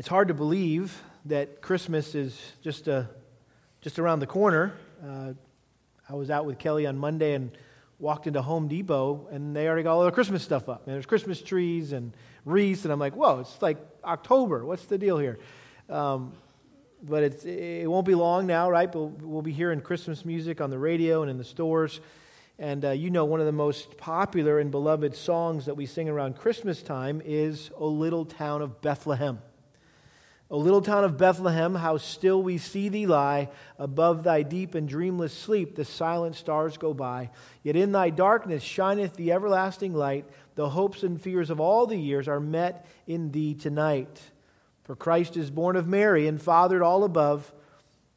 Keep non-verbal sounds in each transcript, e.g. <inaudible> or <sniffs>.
It's hard to believe that Christmas is just, a, just around the corner. Uh, I was out with Kelly on Monday and walked into Home Depot, and they already got all the Christmas stuff up. And there's Christmas trees and wreaths, and I'm like, whoa, it's like October. What's the deal here? Um, but it's, it won't be long now, right? We'll, we'll be hearing Christmas music on the radio and in the stores. And uh, you know, one of the most popular and beloved songs that we sing around Christmas time is O Little Town of Bethlehem. O little town of Bethlehem, how still we see thee lie. Above thy deep and dreamless sleep, the silent stars go by. Yet in thy darkness shineth the everlasting light. The hopes and fears of all the years are met in thee tonight. For Christ is born of Mary and fathered all above.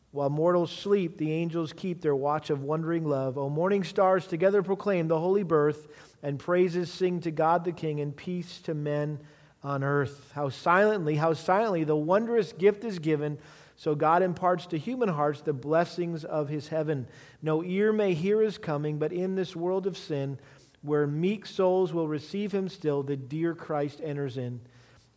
While mortals sleep, the angels keep their watch of wondering love. O morning stars together proclaim the holy birth, and praises sing to God the King, and peace to men on earth. How silently, how silently the wondrous gift is given. So God imparts to human hearts the blessings of his heaven. No ear may hear his coming, but in this world of sin, where meek souls will receive him still, the dear Christ enters in.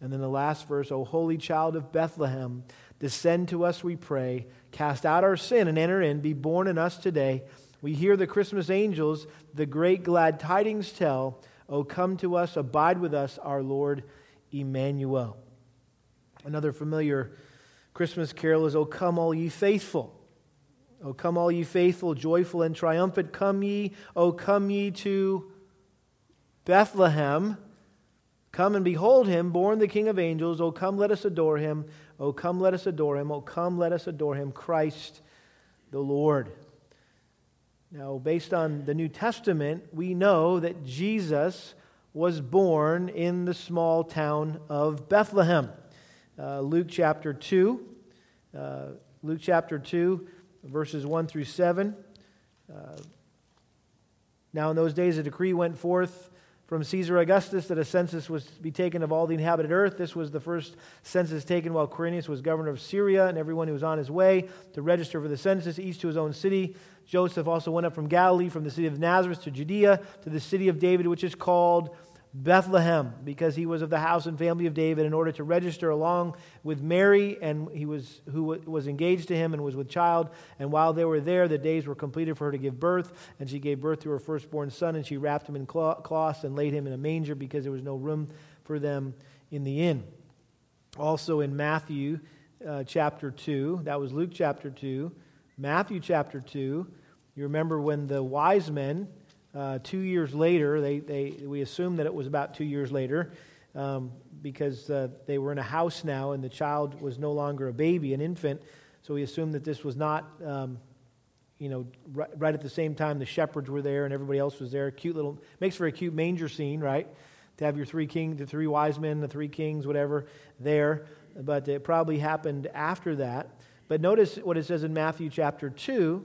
And then the last verse, O holy child of Bethlehem, descend to us, we pray. Cast out our sin and enter in. Be born in us today. We hear the Christmas angels, the great glad tidings tell. O come to us, abide with us, our Lord Emmanuel. Another familiar Christmas carol is, O come, all ye faithful. O come, all ye faithful, joyful and triumphant. Come ye, O come ye to Bethlehem. Come and behold him, born the King of angels. O come, let us adore him. O come, let us adore him. O come, let us adore him, Christ the Lord. Now, based on the New Testament, we know that Jesus was born in the small town of Bethlehem. Uh, Luke chapter 2. Uh, Luke chapter 2, verses 1 through 7. Uh, now, in those days, a decree went forth from Caesar Augustus that a census was to be taken of all the inhabited earth. This was the first census taken while Quirinius was governor of Syria, and everyone who was on his way to register for the census, each to his own city. Joseph also went up from Galilee, from the city of Nazareth to Judea, to the city of David, which is called Bethlehem because he was of the house and family of David in order to register along with Mary and he was who was engaged to him and was with child. And while they were there the days were completed for her to give birth and she gave birth to her firstborn son and she wrapped him in cloths and laid him in a manger because there was no room for them in the inn. Also in Matthew uh, chapter 2 that was Luke chapter 2 Matthew chapter 2 you remember when the wise men uh, two years later, they, they, we assume that it was about two years later um, because uh, they were in a house now and the child was no longer a baby, an infant. So we assume that this was not, um, you know, right, right, at the same time the shepherds were there and everybody else was there. Cute little, makes for a cute manger scene, right? To have your three kings, the three wise men, the three kings, whatever, there. But it probably happened after that. But notice what it says in Matthew chapter 2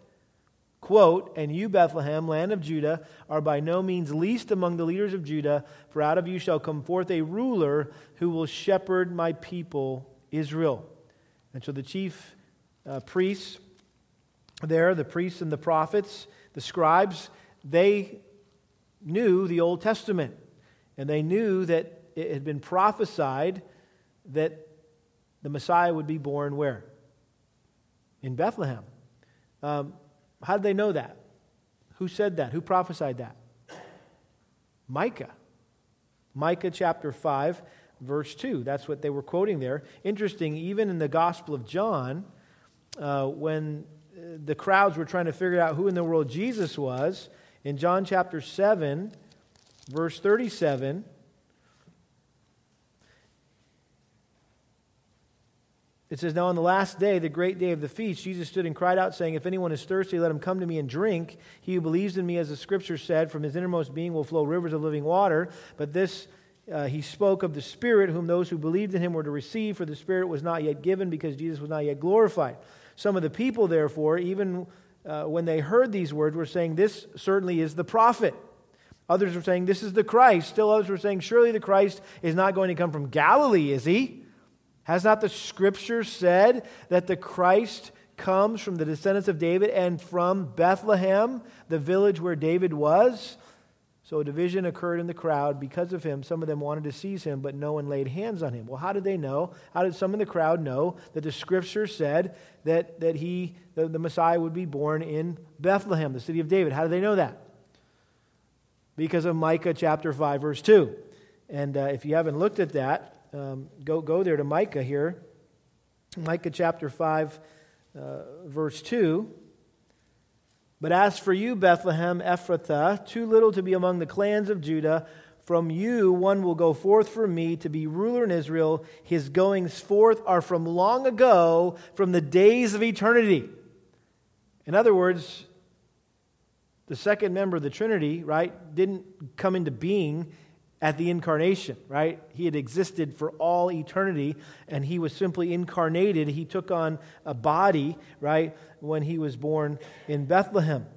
quote, And you, Bethlehem, land of Judah, are by no means least among the leaders of Judah, for out of you shall come forth a ruler who will shepherd my people Israel. And so the chief uh, priests there, the priests and the prophets, the scribes, they knew the Old Testament. And they knew that it had been prophesied that the Messiah would be born where? In Bethlehem. Um, how did they know that? Who said that? Who prophesied that? Micah. Micah chapter 5, verse 2. That's what they were quoting there. Interesting, even in the Gospel of John, uh, when uh, the crowds were trying to figure out who in the world Jesus was, in John chapter 7, verse 37, It says, Now on the last day, the great day of the feast, Jesus stood and cried out, saying, If anyone is thirsty, let him come to me and drink. He who believes in me, as the scripture said, from his innermost being will flow rivers of living water. But this uh, he spoke of the Spirit, whom those who believed in him were to receive, for the Spirit was not yet given because Jesus was not yet glorified. Some of the people, therefore, even uh, when they heard these words, were saying, This certainly is the prophet. Others were saying, This is the Christ. Still others were saying, Surely the Christ is not going to come from Galilee, is he? Has not the scripture said that the Christ comes from the descendants of David and from Bethlehem, the village where David was? So a division occurred in the crowd because of him. Some of them wanted to seize him, but no one laid hands on him. Well, how did they know? How did some in the crowd know that the scripture said that, that he, the, the Messiah, would be born in Bethlehem, the city of David? How did they know that? Because of Micah chapter 5, verse 2. And uh, if you haven't looked at that, um, go, go there to Micah here. Micah chapter 5, uh, verse 2. But as for you, Bethlehem Ephrathah, too little to be among the clans of Judah, from you one will go forth for me to be ruler in Israel. His goings forth are from long ago, from the days of eternity. In other words, the second member of the Trinity, right, didn't come into being at the incarnation, right? He had existed for all eternity and he was simply incarnated. He took on a body, right, when he was born in Bethlehem.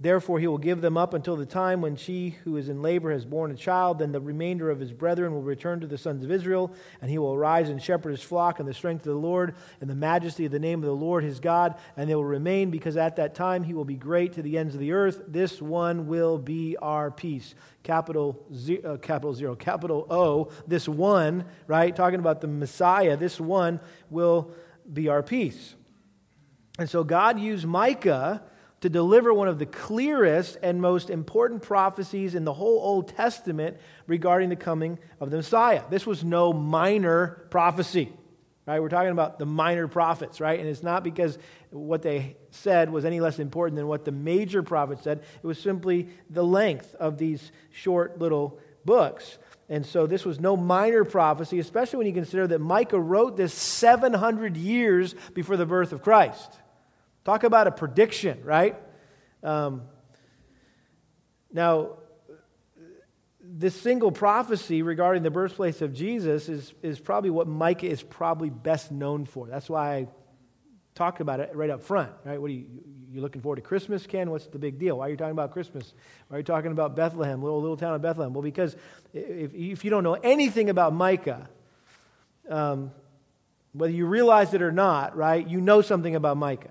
Therefore, he will give them up until the time when she who is in labor has borne a child. Then the remainder of his brethren will return to the sons of Israel, and he will arise and shepherd his flock in the strength of the Lord and the majesty of the name of the Lord his God. And they will remain, because at that time he will be great to the ends of the earth. This one will be our peace. Capital, Z, uh, capital zero, capital O. This one, right? Talking about the Messiah, this one will be our peace. And so God used Micah to deliver one of the clearest and most important prophecies in the whole Old Testament regarding the coming of the Messiah. This was no minor prophecy. Right? We're talking about the minor prophets, right? And it's not because what they said was any less important than what the major prophets said. It was simply the length of these short little books. And so this was no minor prophecy, especially when you consider that Micah wrote this 700 years before the birth of Christ. Talk about a prediction, right? Um, now, this single prophecy regarding the birthplace of Jesus is, is probably what Micah is probably best known for. That's why I talked about it right up front, right? What are you, you looking forward to Christmas, Ken? What's the big deal? Why are you talking about Christmas? Why are you talking about Bethlehem, little, little town of Bethlehem? Well, because if, if you don't know anything about Micah, um, whether you realize it or not, right, you know something about Micah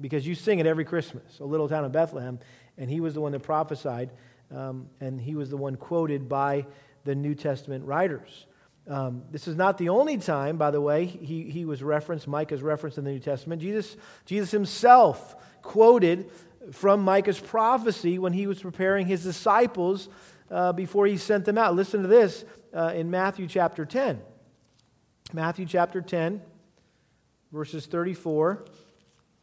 because you sing it every Christmas, a little town of Bethlehem, and he was the one that prophesied, um, and he was the one quoted by the New Testament writers. Um, this is not the only time, by the way, he, he was referenced, Micah's referenced in the New Testament. Jesus, Jesus himself quoted from Micah's prophecy when he was preparing his disciples uh, before he sent them out. Listen to this uh, in Matthew chapter 10. Matthew chapter 10, verses 34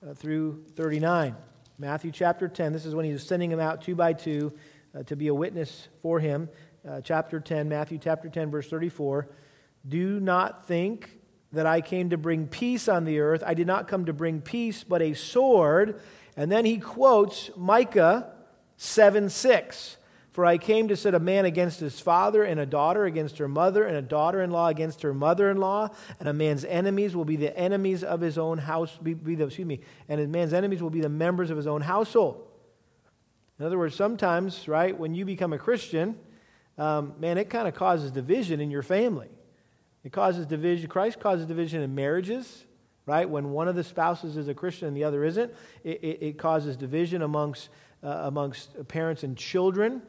uh, through 39. Matthew chapter 10, this is when he was sending them out two by two uh, to be a witness for him. Uh, chapter 10, Matthew chapter 10, verse 34. Do not think that I came to bring peace on the earth. I did not come to bring peace, but a sword. And then he quotes Micah 7 6. For I came to set a man against his father, and a daughter against her mother, and a daughter in law against her mother in law. And a man's enemies will be the enemies of his own house, be, be the, excuse me, and a man's enemies will be the members of his own household. In other words, sometimes, right, when you become a Christian, um, man, it kind of causes division in your family. It causes division. Christ causes division in marriages, right? When one of the spouses is a Christian and the other isn't, it, it, it causes division amongst, uh, amongst parents and children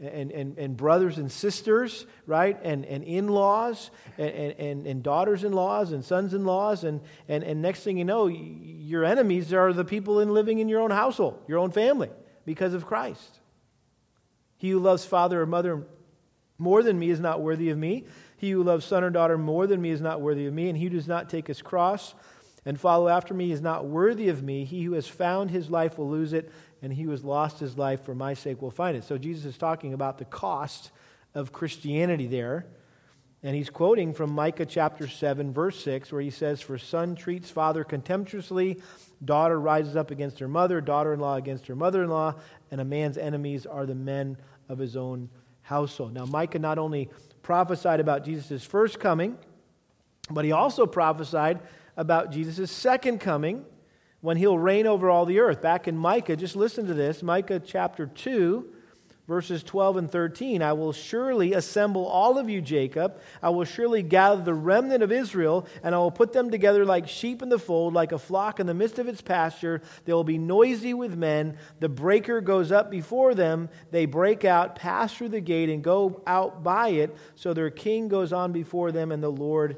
and, and, and brothers and sisters, right? And, and in laws, and, and, and daughters in laws, and sons in laws. And, and, and next thing you know, your enemies are the people in living in your own household, your own family, because of Christ. He who loves father or mother more than me is not worthy of me. He who loves son or daughter more than me is not worthy of me. And he who does not take his cross and follow after me is not worthy of me. He who has found his life will lose it, and he who has lost his life for my sake will find it. So Jesus is talking about the cost of Christianity there. And he's quoting from Micah chapter 7, verse 6, where he says, For son treats father contemptuously, daughter rises up against her mother, daughter in law against her mother in law, and a man's enemies are the men of his own household. Now, Micah not only prophesied about Jesus' first coming, but he also prophesied about Jesus' second coming when he'll reign over all the earth. Back in Micah, just listen to this Micah chapter 2 verses 12 and 13 I will surely assemble all of you, Jacob. I will surely gather the remnant of Israel, and I will put them together like sheep in the fold, like a flock in the midst of its pasture. They will be noisy with men. The breaker goes up before them. They break out, pass through the gate, and go out by it. So their king goes on before them, and the Lord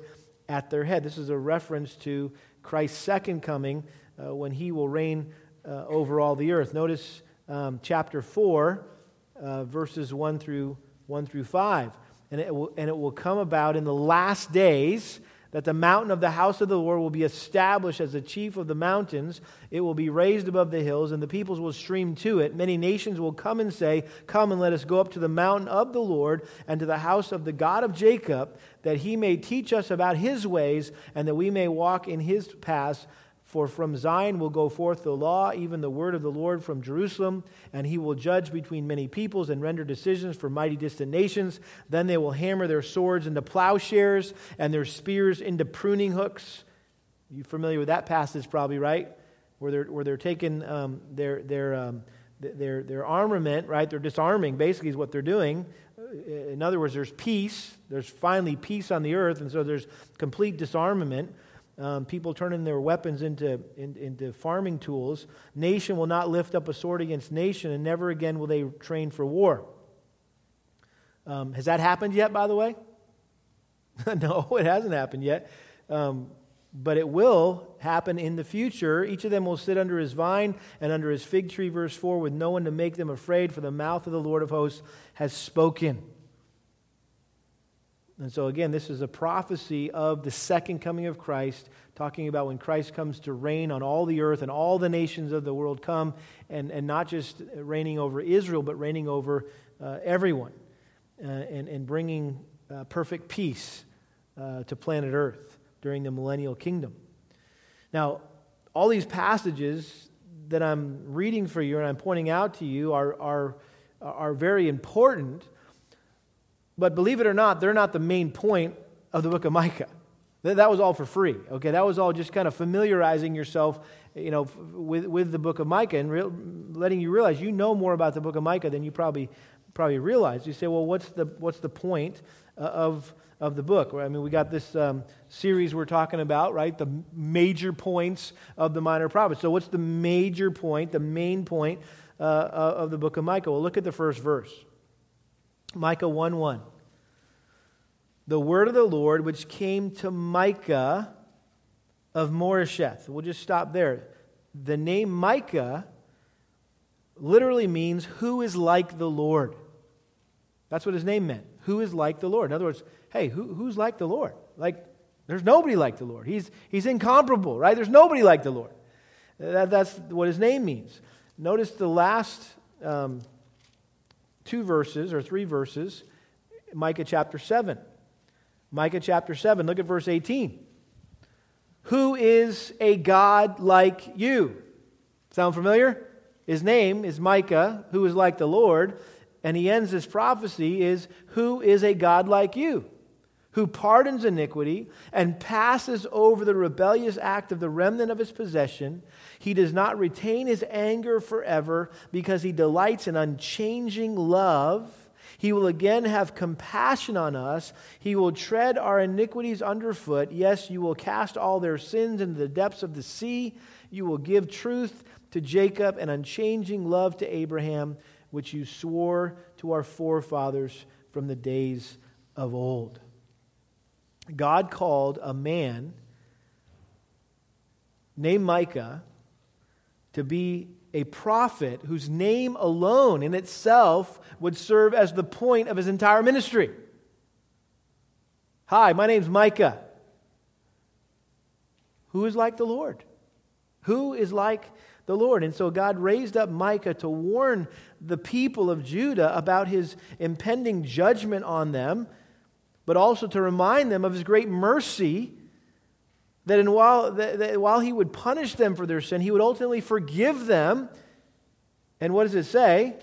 at their head. This is a reference to Christ's second coming uh, when he will reign uh, over all the earth. Notice um, chapter 4 uh, verses 1 through, 1 through 5. And it, will, and it will come about in the last days that the mountain of the house of the Lord will be established as the chief of the mountains. It will be raised above the hills, and the peoples will stream to it. Many nations will come and say, Come and let us go up to the mountain of the Lord and to the house of the God of Jacob, that he may teach us about his ways, and that we may walk in his paths. For from Zion will go forth the law, even the word of the Lord from Jerusalem, and he will judge between many peoples and render decisions for mighty distant nations. Then they will hammer their swords into plowshares and their spears into pruning hooks. You familiar with that passage, probably, right? Where they're, where they're taking um, their, their, um, their, their armament, right? They're disarming, basically, is what they're doing. In other words, there's peace. There's finally peace on the earth, and so there's complete disarmament um, people turning their weapons into, in, into farming tools. Nation will not lift up a sword against nation, and never again will they train for war. Um, has that happened yet, by the way? <laughs> no, it hasn't happened yet. Um, but it will happen in the future. Each of them will sit under his vine and under his fig tree, verse 4, with no one to make them afraid, for the mouth of the Lord of hosts has spoken. And so, again, this is a prophecy of the second coming of Christ, talking about when Christ comes to reign on all the earth and all the nations of the world come, and, and not just reigning over Israel, but reigning over uh, everyone uh, and, and bringing uh, perfect peace uh, to planet earth during the millennial kingdom. Now, all these passages that I'm reading for you and I'm pointing out to you are, are, are very important but believe it or not, they're not the main point of the book of Micah. That was all for free. Okay, that was all just kind of familiarizing yourself, you know, with, with the book of Micah and letting you realize you know more about the book of Micah than you probably probably realize. You say, well, what's the what's the point uh, of of the book? I mean, we got this um, series we're talking about, right? The major points of the minor prophets. So, what's the major point, the main point uh, of the book of Micah? Well, look at the first verse. Micah 1 1. The word of the Lord which came to Micah of Moresheth. We'll just stop there. The name Micah literally means who is like the Lord. That's what his name meant. Who is like the Lord? In other words, hey, who, who's like the Lord? Like, there's nobody like the Lord. He's, he's incomparable, right? There's nobody like the Lord. That, that's what his name means. Notice the last um, two verses or three verses, Micah chapter 7. Micah chapter 7, look at verse 18. Who is a God like you? Sound familiar? His name is Micah, who is like the Lord, and he ends his prophecy is who is a God like you? Who pardons iniquity and passes over the rebellious act of the remnant of his possession. He does not retain his anger forever because he delights in unchanging love. He will again have compassion on us. He will tread our iniquities underfoot. Yes, you will cast all their sins into the depths of the sea. You will give truth to Jacob and unchanging love to Abraham, which you swore to our forefathers from the days of old. God called a man named Micah to be a prophet whose name alone in itself would serve as the point of his entire ministry. Hi, my name's Micah. Who is like the Lord? Who is like the Lord? And so God raised up Micah to warn the people of Judah about his impending judgment on them, but also to remind them of his great mercy that, in while, that, that while he would punish them for their sin, he would ultimately forgive them. And what does it say?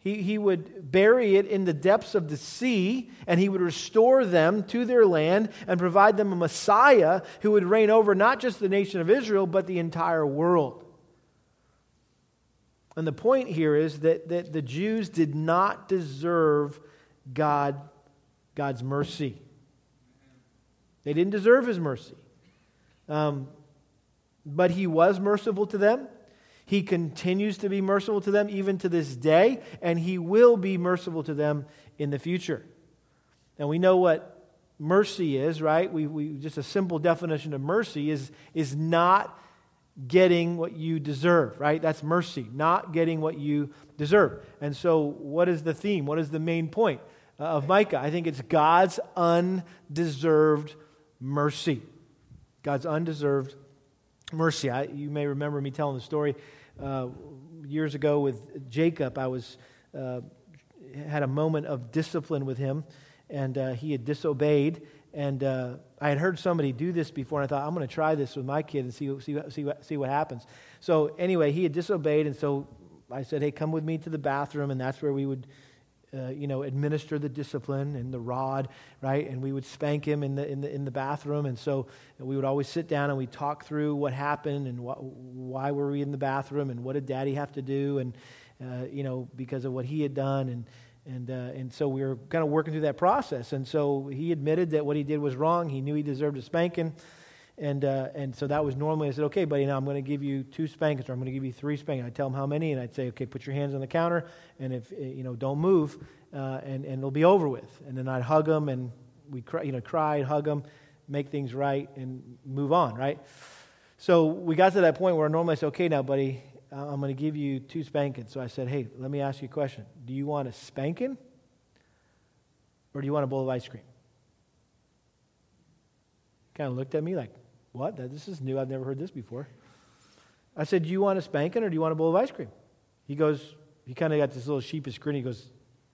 He, he would bury it in the depths of the sea, and he would restore them to their land and provide them a Messiah who would reign over not just the nation of Israel, but the entire world. And the point here is that, that the Jews did not deserve God, God's mercy. They didn't deserve his mercy. Um, but he was merciful to them. He continues to be merciful to them even to this day, and He will be merciful to them in the future. And we know what mercy is, right? We, we, just a simple definition of mercy is, is not getting what you deserve, right? That's mercy, not getting what you deserve. And so, what is the theme? What is the main point uh, of Micah? I think it's God's undeserved mercy. God's undeserved mercy. I, you may remember me telling the story uh, years ago with Jacob, I was uh, had a moment of discipline with him, and uh, he had disobeyed. And uh, I had heard somebody do this before, and I thought, I'm going to try this with my kid and see, see, see, see what happens. So, anyway, he had disobeyed, and so I said, Hey, come with me to the bathroom, and that's where we would uh, you know, administer the discipline and the rod, right? And we would spank him in the, in the, in the bathroom. And so we would always sit down and we'd talk through what happened and what, why were we in the bathroom and what did daddy have to do and, uh, you know, because of what he had done. And, and, uh, and so we were kind of working through that process. And so he admitted that what he did was wrong. He knew he deserved a spanking. And, uh, and so that was normally, I said, okay, buddy, now I'm going to give you two spankings or I'm going to give you three spankings. I'd tell him how many, and I'd say, okay, put your hands on the counter, and if, eh, you know, don't move, uh, and, and it'll be over with. And then I'd hug him, and we'd cry, you know, cry, hug him, make things right, and move on, right? So we got to that point where I normally I say, okay, now, buddy, I'm going to give you two spankings. So I said, hey, let me ask you a question. Do you want a spanking, or do you want a bowl of ice cream? Kind of looked at me like, what? This is new. I've never heard this before. I said, Do you want a spanking or do you want a bowl of ice cream? He goes, He kind of got this little sheepish grin. He goes,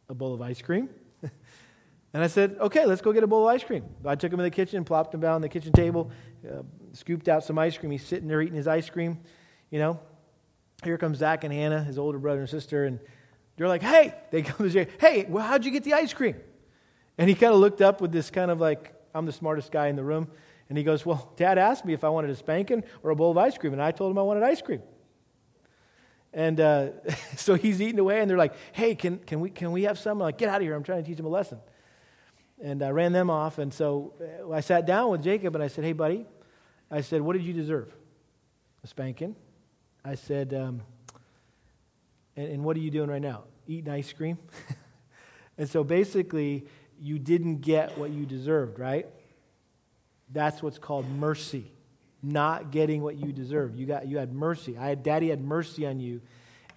A bowl of ice cream? <laughs> and I said, Okay, let's go get a bowl of ice cream. I took him in the kitchen, plopped him down on the kitchen table, uh, scooped out some ice cream. He's sitting there eating his ice cream. You know, here comes Zach and Hannah, his older brother and sister, and they're like, Hey, <laughs> they come to say, Hey, well, how'd you get the ice cream? And he kind of looked up with this kind of like, I'm the smartest guy in the room. And he goes, Well, dad asked me if I wanted a spanking or a bowl of ice cream, and I told him I wanted ice cream. And uh, <laughs> so he's eating away, and they're like, Hey, can, can, we, can we have some? I'm like, Get out of here. I'm trying to teach him a lesson. And I ran them off. And so uh, I sat down with Jacob and I said, Hey, buddy, I said, What did you deserve? A spanking. I said, um, and, and what are you doing right now? Eating ice cream? <laughs> and so basically, you didn't get what you deserved, right? That's what's called mercy. Not getting what you deserve. You, got, you had mercy. I had, Daddy had mercy on you.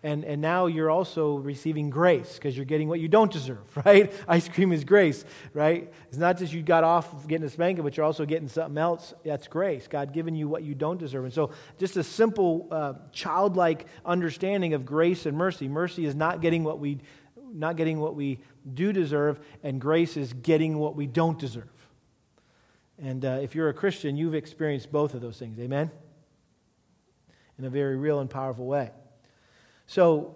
And, and now you're also receiving grace because you're getting what you don't deserve, <laughs> right? Ice cream is grace, right? It's not just you got off getting a spanking, but you're also getting something else. That's grace. God giving you what you don't deserve. And so, just a simple, uh, childlike understanding of grace and mercy. Mercy is not getting what we, not getting what we do deserve, and grace is getting what we don't deserve. And uh, if you're a Christian, you've experienced both of those things. Amen? In a very real and powerful way. So,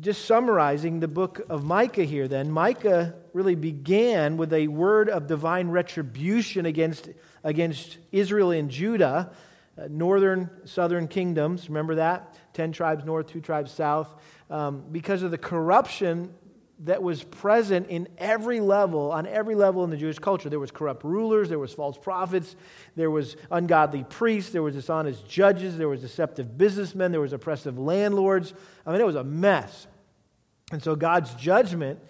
just summarizing the book of Micah here, then, Micah really began with a word of divine retribution against, against Israel and Judah, uh, northern, southern kingdoms. Remember that? Ten tribes north, two tribes south. Um, because of the corruption that was present in every level, on every level in the Jewish culture. There was corrupt rulers, there was false prophets, there was ungodly priests, there was dishonest judges, there was deceptive businessmen, there was oppressive landlords. I mean, it was a mess. And so God's judgment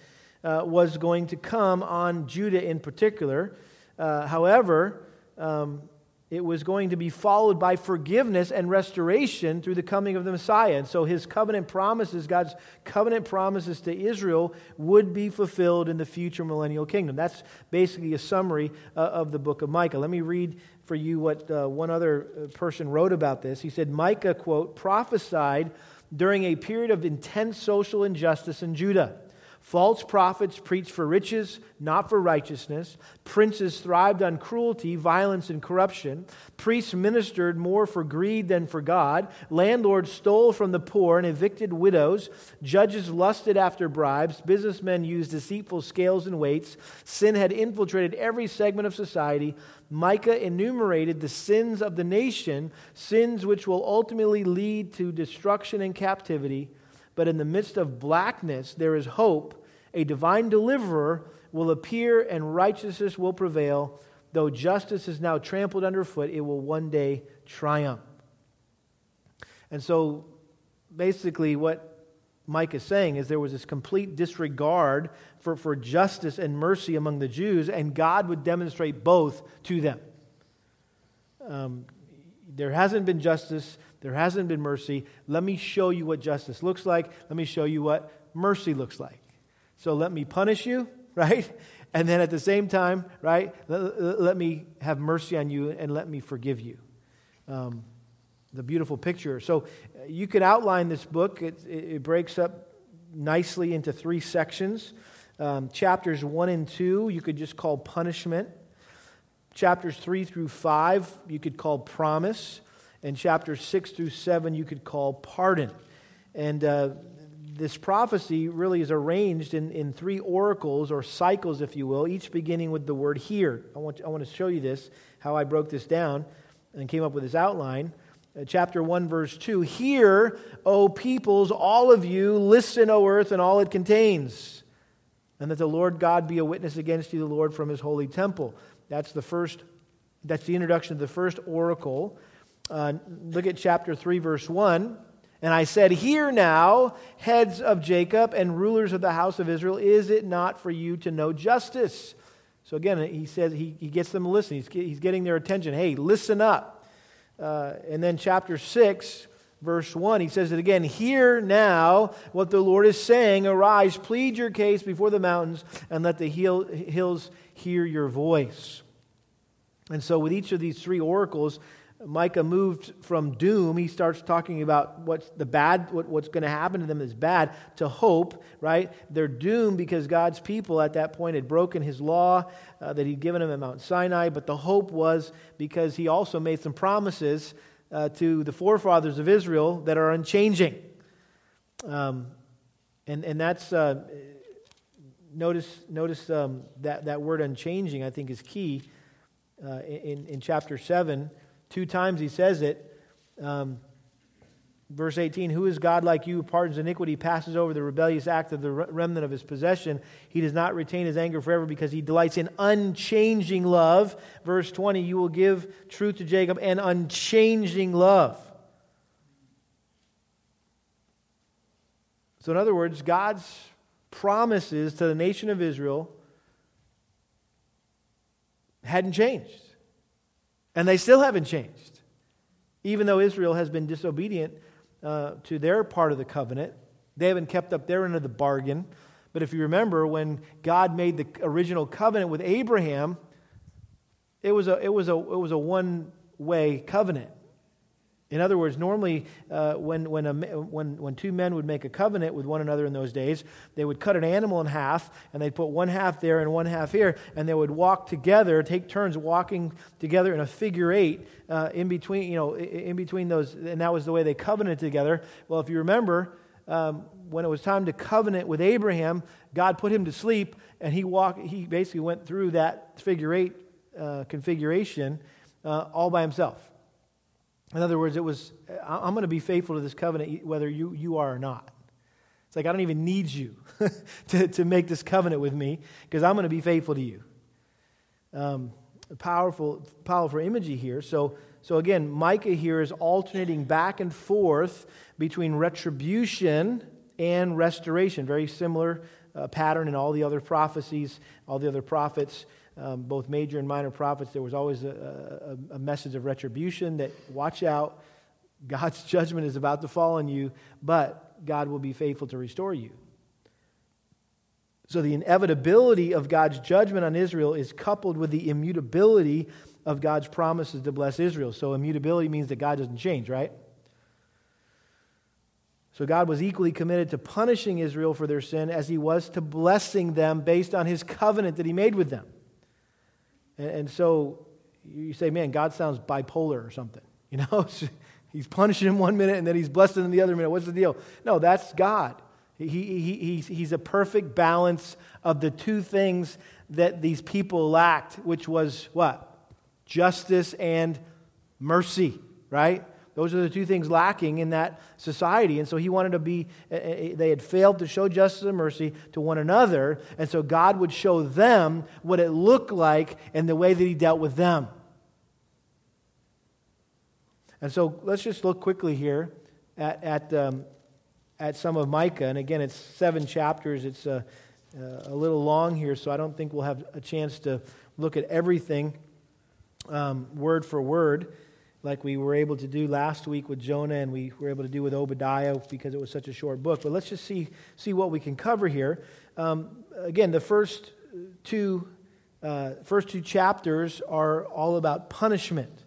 uh, was going to come on Judah in particular. Uh, however, um, it was going to be followed by forgiveness and restoration through the coming of the Messiah. And so his covenant promises, God's covenant promises to Israel, would be fulfilled in the future millennial kingdom. That's basically a summary uh, of the book of Micah. Let me read for you what uh, one other uh, person wrote about this. He said, Micah, quote, prophesied during a period of intense social injustice in Judah False prophets preached for riches, not for righteousness. Princes thrived on cruelty, violence, and corruption. Priests ministered more for greed than for God. Landlords stole from the poor and evicted widows. Judges lusted after bribes. Businessmen used deceitful scales and weights. Sin had infiltrated every segment of society. Micah enumerated the sins of the nation, sins which will ultimately lead to destruction and captivity. But in the midst of blackness, there is hope a divine deliverer will appear and righteousness will prevail. Though justice is now trampled underfoot, it will one day triumph. And so basically, what Micah is saying is there was this complete disregard for, for justice and mercy among the Jews, and God would demonstrate both to them. Um, there hasn't been justice, there hasn't been mercy. Let me show you what justice looks like. Let me show you what mercy looks like. So let me punish you, <laughs> right? And then at the same time, right, let, let me have mercy on you and let me forgive you. Um, the beautiful picture. So uh, you could outline this book. It, it breaks up nicely into three sections. Um, chapters 1 and 2, you could just call punishment. Chapters 3 through 5, you could call promise. And chapter 6 through 7, you could call pardon. And uh, this prophecy really is arranged in, in three oracles or cycles, if you will, each beginning with the word here. I want, I want to show you this, how I broke this down and came up with this outline. Uh, chapter 1, verse 2 Hear, O peoples, all of you, listen, O earth, and all it contains. And that the Lord God be a witness against you, the Lord, from his holy temple. That's the first, that's the introduction to the first oracle. Uh, look at chapter 3, verse 1. And I said, Hear now, heads of Jacob and rulers of the house of Israel, is it not for you to know justice? So again, he says he, he gets them to listen. He's, he's getting their attention. Hey, listen up. Uh, and then chapter 6, verse 1, he says it again Hear now what the Lord is saying. Arise, plead your case before the mountains, and let the hills hear your voice. And so, with each of these three oracles, Micah moved from doom. He starts talking about what's the bad, what, what's going to happen to them is bad, to hope, right? They're doomed because God's people at that point had broken his law uh, that he'd given them at Mount Sinai. But the hope was because he also made some promises uh, to the forefathers of Israel that are unchanging. Um, and, and that's, uh, notice, notice um, that, that word unchanging, I think, is key uh, in, in chapter 7. Two times he says it. Um, verse 18 Who is God like you who pardons iniquity, passes over the rebellious act of the remnant of his possession? He does not retain his anger forever because he delights in unchanging love. Verse 20 You will give truth to Jacob and unchanging love. So, in other words, God's promises to the nation of Israel hadn't changed. And they still haven't changed. Even though Israel has been disobedient uh, to their part of the covenant, they haven't kept up their end of the bargain. But if you remember, when God made the original covenant with Abraham, it was a, it was a, it was a one way covenant. In other words, normally uh, when, when, a, when, when two men would make a covenant with one another in those days, they would cut an animal in half and they'd put one half there and one half here, and they would walk together, take turns walking together in a figure eight uh, in between, you know, in between those, and that was the way they covenanted together. Well, if you remember, um, when it was time to covenant with Abraham, God put him to sleep, and he walked. He basically went through that figure eight uh, configuration uh, all by himself. In other words, it was, I'm going to be faithful to this covenant whether you, you are or not. It's like, I don't even need you <laughs> to, to make this covenant with me because I'm going to be faithful to you. Um, powerful, powerful imagery here. So, so again, Micah here is alternating back and forth between retribution and restoration. Very similar uh, pattern in all the other prophecies, all the other prophets um, both major and minor prophets, there was always a, a, a message of retribution that watch out, God's <laughs> judgment is about to fall on you, but God will be faithful to restore you. So the inevitability of God's judgment on Israel is coupled with the immutability of God's promises to bless Israel. So immutability means that God doesn't change, right? So God was equally committed to punishing Israel for their sin as he was to blessing them based on his covenant that he made with them. And, and so you say, man, God sounds bipolar or something. <laughs> You know, he's punishing him one minute and then he's blessing him the other minute. What's the deal? No, that's God. He, he, he's, he's a perfect balance of the two things that these people lacked, which was what? Justice and mercy, right? Those are the two things lacking in that society. And so he wanted to be, eh, eh, eh, they had failed to show justice and mercy to one another. And so God would show them what it looked like and the way that he dealt with them. And so let's just look quickly here at, at, um, at some of Micah. And again, it's seven chapters. It's a, uh, a little long here, so I don't think we'll have a chance to look at everything um, word for word like we were able to do last week with Jonah and we were able to do with Obadiah because it was such a short book. But let's just see, see what we can cover here. Um, again, the first two, uh, first two chapters are all about punishment.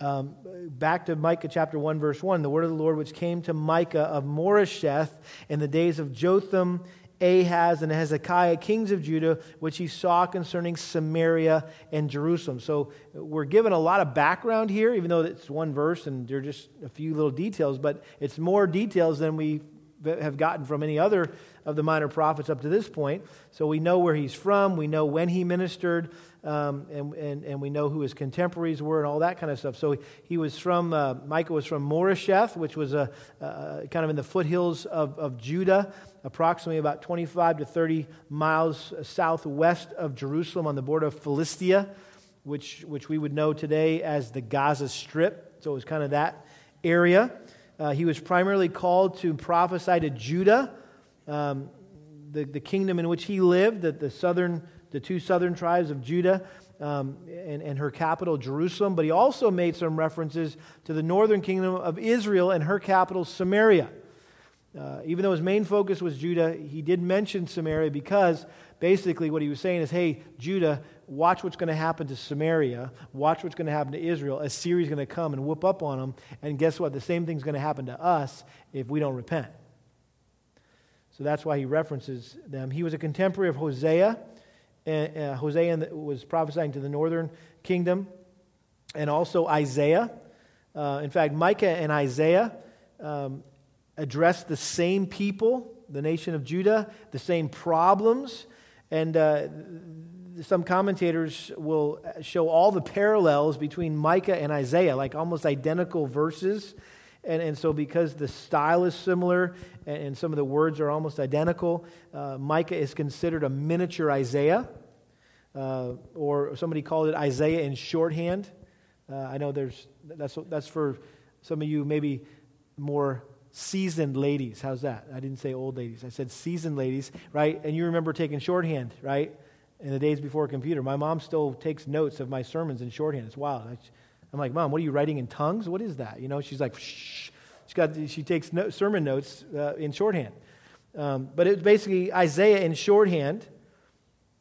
Um, back to Micah chapter 1, verse 1, the word of the Lord which came to Micah of Moresheth in the days of Jotham Ahaz and Hezekiah, kings of Judah, which he saw concerning Samaria and Jerusalem. So we're given a lot of background here, even though it's one verse and there are just a few little details, but it's more details than we have gotten from any other of the minor prophets up to this point. So we know where he's from, we know when he ministered, um, and, and, and we know who his contemporaries were and all that kind of stuff. So he was from, uh, Micah was from Moresheth, which was a, kind of in the foothills of, of Judah, approximately about 25 to 30 miles southwest of Jerusalem on the border of Philistia, which, which we would know today as the Gaza Strip. So it was kind of that area. Uh, he was primarily called to prophesy to Judah, um, the, the kingdom in which he lived, the, the southern the two southern tribes of Judah um, and, and her capital, Jerusalem, but he also made some references to the northern kingdom of Israel and her capital, Samaria. Uh, even though his main focus was Judah, he did mention Samaria because basically what he was saying is hey, Judah, watch what's going to happen to Samaria, watch what's going to happen to Israel. Assyria's going to come and whoop up on them, and guess what? The same thing's going to happen to us if we don't repent. So that's why he references them. He was a contemporary of Hosea uh, Hosea was prophesying to the northern kingdom, and also Isaiah. Uh, in fact, Micah and Isaiah um, addressed the same people, the nation of Judah, the same problems, and uh, some commentators will show all the parallels between Micah and Isaiah, like almost identical verses. And, and so, because the style is similar and, and some of the words are almost identical, uh, Micah is considered a miniature Isaiah, uh, or somebody called it Isaiah in shorthand. Uh, I know there's, that's, that's for some of you maybe more seasoned ladies. How's that? I didn't say old ladies. I said seasoned ladies, right? And you remember taking shorthand, right? In the days before computer. My mom still takes notes of my sermons in shorthand. It's wild. I'm like, Mom, what are you writing in tongues? What is that? You know, she's like, shh. She's got, she takes no, sermon notes uh, in shorthand. Um, but it's basically Isaiah in shorthand.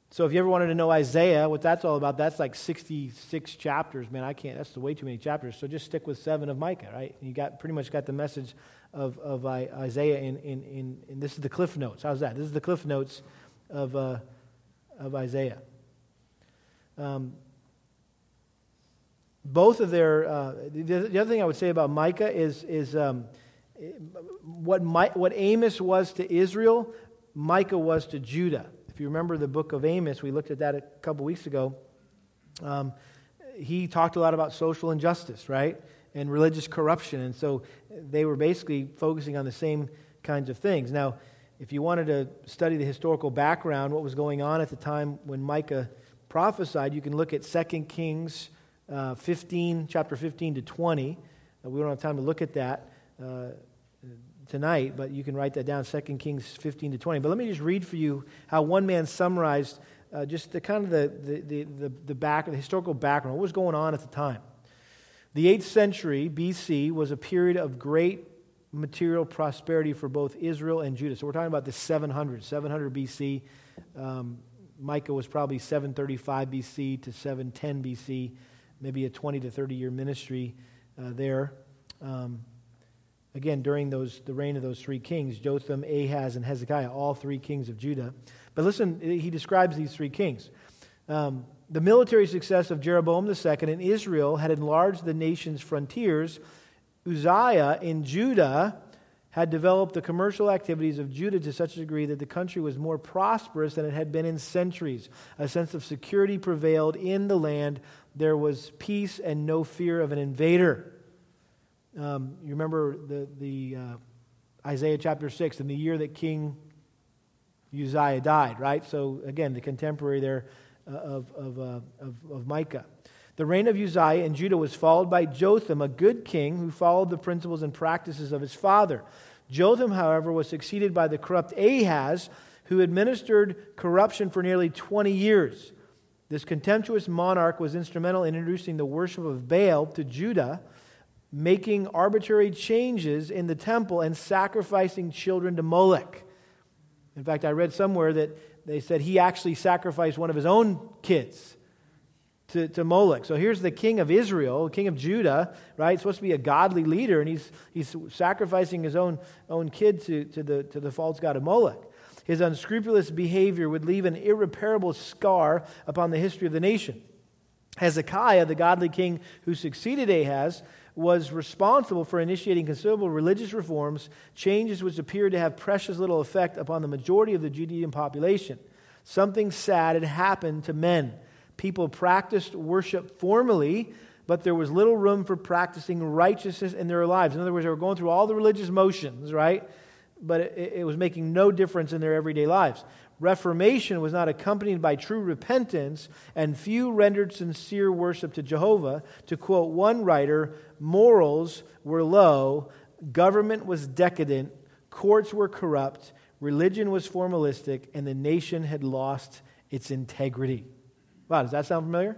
So if you ever wanted to know Isaiah, what that's all about, that's like 66 chapters. Man, I can't, that's way too many chapters. So just stick with seven of Micah, right? You got pretty much got the message of, of Isaiah in, in, in, in this is the cliff notes. How's that? This is the cliff notes of, uh, of Isaiah. Um, both of their, uh, the, the, other thing I would say about Micah is, is um, what, My, what Amos was to Israel, Micah was to Judah. If you remember the book of Amos, we looked at that a couple weeks ago. Um, he talked a lot about social injustice, right? And religious corruption. And so they were basically focusing on the same kinds of things. Now, if you wanted to study the historical background, what was going on at the time when Micah prophesied, you can look at 2 Kings uh, 15, chapter 15 to 20. Uh, we don't have time to look at that uh, tonight, but you can write that down 2 Kings 15 to 20. But let me just read for you how one man summarized uh, just the kind of the, the, the, the, back, the historical background, what was going on at the time. The 8th century BC was a period of great material prosperity for both Israel and Judah. So we're talking about the 700, 700 BC. Um, Micah was probably 735 BC to 710 BC maybe a 20 to 30 year ministry uh, there. Um, Again, during those, the reign of those three kings, Jotham, Ahaz, and Hezekiah, all three kings of Judah. But listen, he describes these three kings. Um, the military success of Jeroboam II in Israel had enlarged the nation's frontiers. Uzziah in Judah had developed the commercial activities of Judah to such a degree that the country was more prosperous than it had been in centuries. A sense of security prevailed in the land. There was peace and no fear of an invader. Um, you remember the, the uh, Isaiah chapter 6, in the year that King Uzziah died, right? So, again, the contemporary there of, of, uh, of, of Micah. The reign of Uzziah in Judah was followed by Jotham, a good king who followed the principles and practices of his father. Jotham, however, was succeeded by the corrupt Ahaz, who administered corruption for nearly 20 years. This contemptuous monarch was instrumental in introducing the worship of Baal to Judah making arbitrary changes in the temple and sacrificing children to Moloch. In fact, I read somewhere that they said he actually sacrificed one of his own kids to, to Molech. So here's the king of Israel, king of Judah, right? Supposed to be a godly leader, and he's, he's sacrificing his own, own kid to, to, the, to the false god of Moloch. His unscrupulous behavior would leave an irreparable scar upon the history of the nation. Hezekiah, the godly king who succeeded Ahaz, was responsible for initiating considerable religious reforms, changes which appeared to have precious little effect upon the majority of the Judean population. Something sad had happened to men. People practiced worship formally, but there was little room for practicing righteousness in their lives. In other words, they were going through all the religious motions, right? But it, it was making no difference in their everyday lives. Reformation was not accompanied by true repentance, and few rendered sincere worship to Jehovah. To quote one writer, morals were low, government was decadent, courts were corrupt, religion was formalistic, and the nation had lost its integrity. Wow, does that sound familiar?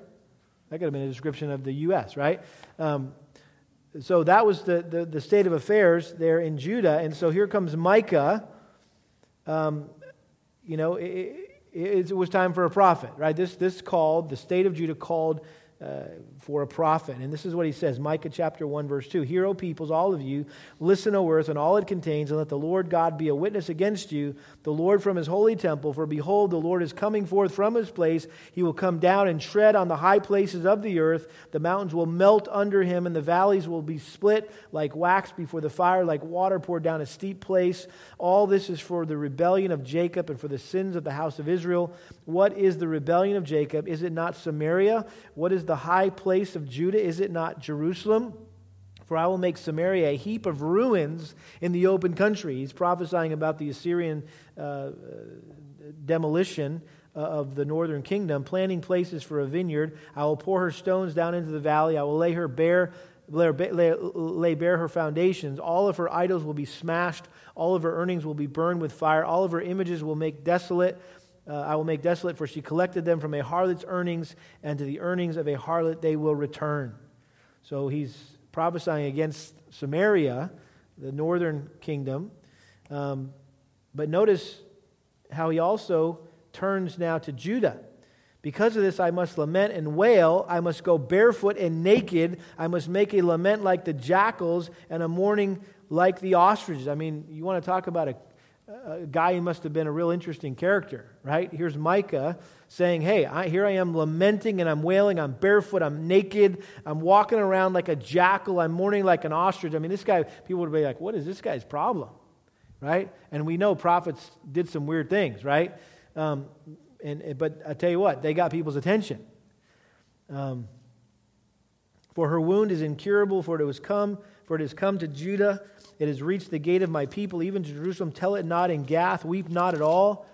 That could have been a description of the U.S., right? Um, so that was the, the, the, state of affairs there in Judah. And so here comes Micah. Um, you know, it, it, it, was time for a prophet, right? This, this called, the state of Judah called uh, for a prophet. And this is what he says Micah chapter 1, verse 2 Hear, O peoples, all of you, listen, O earth, and all it contains, and let the Lord God be a witness against you, the Lord from his holy temple. For behold, the Lord is coming forth from his place. He will come down and tread on the high places of the earth. The mountains will melt under him, and the valleys will be split like wax before the fire, like water poured down a steep place. All this is for the rebellion of Jacob and for the sins of the house of Israel. What is the rebellion of Jacob? Is it not Samaria? What is the high place of Judah? Is it not Jerusalem? For I will make Samaria a heap of ruins in the open country. He's prophesying about the Assyrian uh, demolition uh, of the northern kingdom, planting places for a vineyard. I will pour her stones down into the valley. I will lay her bare. Lay bare her foundations. All of her idols will be smashed. All of her earnings will be burned with fire. All of her images will make desolate uh, I will make desolate, for she collected them from a harlot's earnings, and to the earnings of a harlot they will return. So he's prophesying against Samaria, the northern kingdom. Um, but notice how he also turns now to Judah. Because of this, I must lament and wail. I must go barefoot and naked. I must make a lament like the jackals and a mourning like the ostriches. I mean, you want to talk about a a guy who must have been a real interesting character, right? Here's Micah saying, Hey, I, here I am lamenting and I'm wailing. I'm barefoot. I'm naked. I'm walking around like a jackal. I'm mourning like an ostrich. I mean, this guy, people would be like, What is this guy's problem? Right? And we know prophets did some weird things, right? Um, and, but I tell you what, they got people's attention. Um, for her wound is incurable, for it was come, for it has come to Judah it has reached the gate of my people, even to Jerusalem. Tell it not in Gath, weep not at all.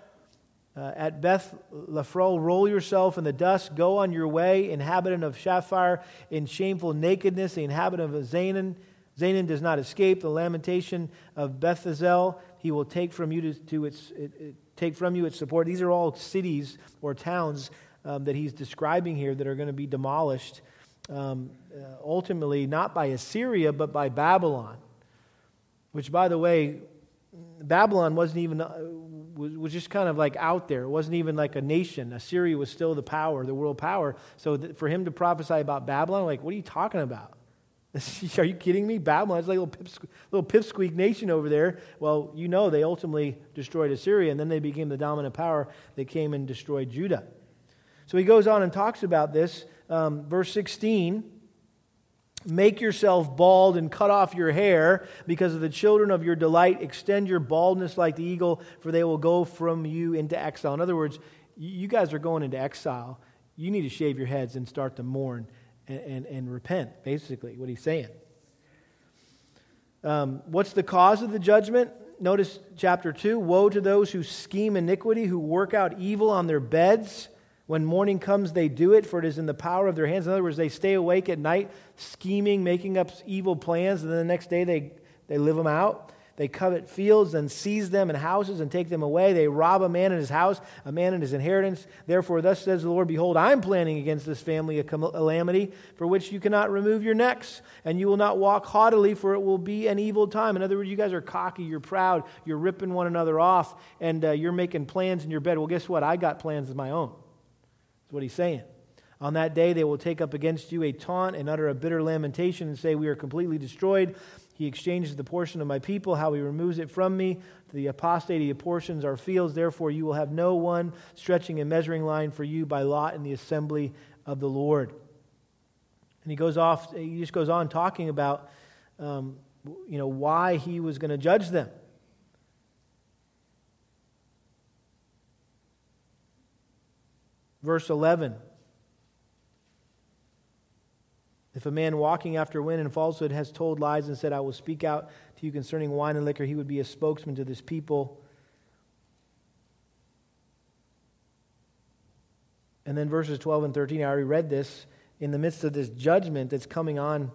Uh, at Beth Laphrah, roll yourself in the dust, go on your way, inhabitant of Shaphir, in shameful nakedness, the inhabitant of Zaanan. Zaanan does not escape the lamentation of Beth-ezel. He will take from you to, to its it, it, take from you its support. These are all cities or towns um, that he's describing here that are going to be demolished, um, uh, ultimately not by Assyria but by Babylon which, by the way, Babylon wasn't even, uh, was, just kind of like out there. It wasn't even like a nation. Assyria was still the power, the world power. So for him to prophesy about Babylon, like, what are you talking about? <laughs> Are you kidding me? Babylon is like a little, pipsque- little pipsqueak nation over there. Well, you know they ultimately destroyed Assyria, and then they became the dominant power. They came and destroyed Judah. So he goes on and talks about this. Um, verse 16 Make yourself bald and cut off your hair because of the children of your delight. Extend your baldness like the eagle, for they will go from you into exile. In other words, you guys are going into exile. You need to shave your heads and start to mourn and, and, and repent, basically, what he's saying. Um, what's the cause of the judgment? Notice chapter 2 Woe to those who scheme iniquity, who work out evil on their beds. When morning comes, they do it, for it is in the power of their hands. In other words, they stay awake at night, scheming, making up evil plans, and then the next day they, they live them out. They covet fields and seize them and houses and take them away. They rob a man in his house, a man in his inheritance. Therefore, thus says the Lord Behold, I'm planning against this family a calamity for which you cannot remove your necks, and you will not walk haughtily, for it will be an evil time. In other words, you guys are cocky, you're proud, you're ripping one another off, and uh, you're making plans in your bed. Well, guess what? I got plans of my own. That's what he's saying. On that day, they will take up against you a taunt and utter a bitter lamentation and say, We are completely destroyed. He exchanges the portion of my people, how he removes it from me. To the apostate, he apportions our fields. Therefore, you will have no one stretching a measuring line for you by lot in the assembly of the Lord. And he goes off, he just goes on talking about, um, you know, why he was going to judge them. Verse 11. If a man walking after wind and falsehood has told lies and said, I will speak out to you concerning wine and liquor, he would be a spokesman to this people. And then verses 12 and 13, I already read this. In the midst of this judgment that's coming on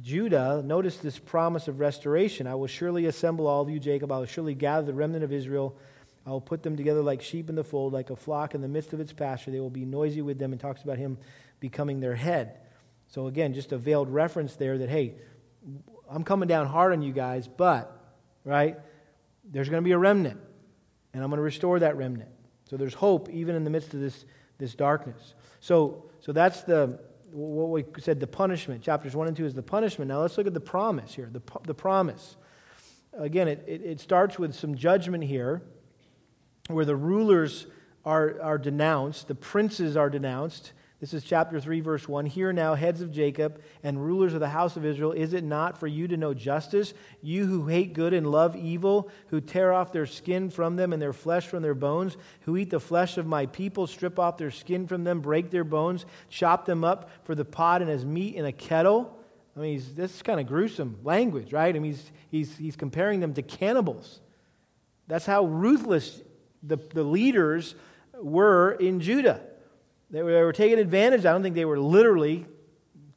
Judah, notice this promise of restoration. I will surely assemble all of you, Jacob. I will surely gather the remnant of Israel. I will put them together like sheep in the fold, like a flock in the midst of its pasture. They will be noisy with them, and talks about him becoming their head. So, again, just a veiled reference there that, hey, I'm coming down hard on you guys, but, right, there's going to be a remnant, and I'm going to restore that remnant. So there's hope even in the midst of this, this darkness. So, so that's the, what we said, the punishment. Chapters 1 and 2 is the punishment. Now let's look at the promise here, the, the promise. Again, it, it, it starts with some judgment here where the rulers are, are denounced, the princes are denounced, this is chapter 3, verse 1. Hear now, heads of Jacob and rulers of the house of Israel, is it not for you to know justice? You who hate good and love evil, who tear off their skin from them and their flesh from their bones, who eat the flesh of my people, strip off their skin from them, break their bones, chop them up for the pot and as meat in a kettle. I mean, this is kind of gruesome language, right? I mean, he's, he's, he's comparing them to cannibals. That's how ruthless the, the leaders were in Judah. They were, they were taking advantage. I don't think they were literally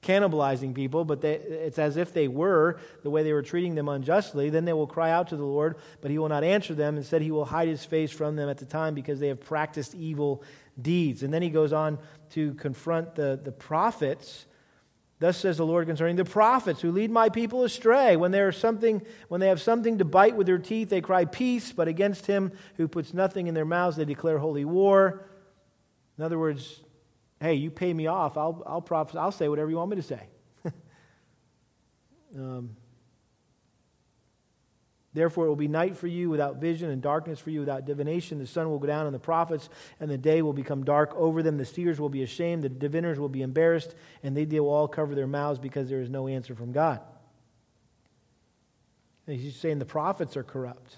cannibalizing people, but they, it's as if they were, the way they were treating them unjustly. Then they will cry out to the Lord, but he will not answer them. Instead, he will hide his face from them at the time because they have practiced evil deeds. And then he goes on to confront the, the prophets. Thus says the Lord concerning the prophets who lead my people astray. When, something, when they have something to bite with their teeth, they cry peace, but against him who puts nothing in their mouths, they declare holy war. In other words, hey, you pay me off, I'll, I'll, I'll say whatever you want me to say. <laughs> um, Therefore, it will be night for you without vision, and darkness for you without divination. The sun will go down on the prophets, and the day will become dark over them. The seers will be ashamed, the diviners will be embarrassed, and they will all cover their mouths because there is no answer from God. And he's saying the prophets are corrupt.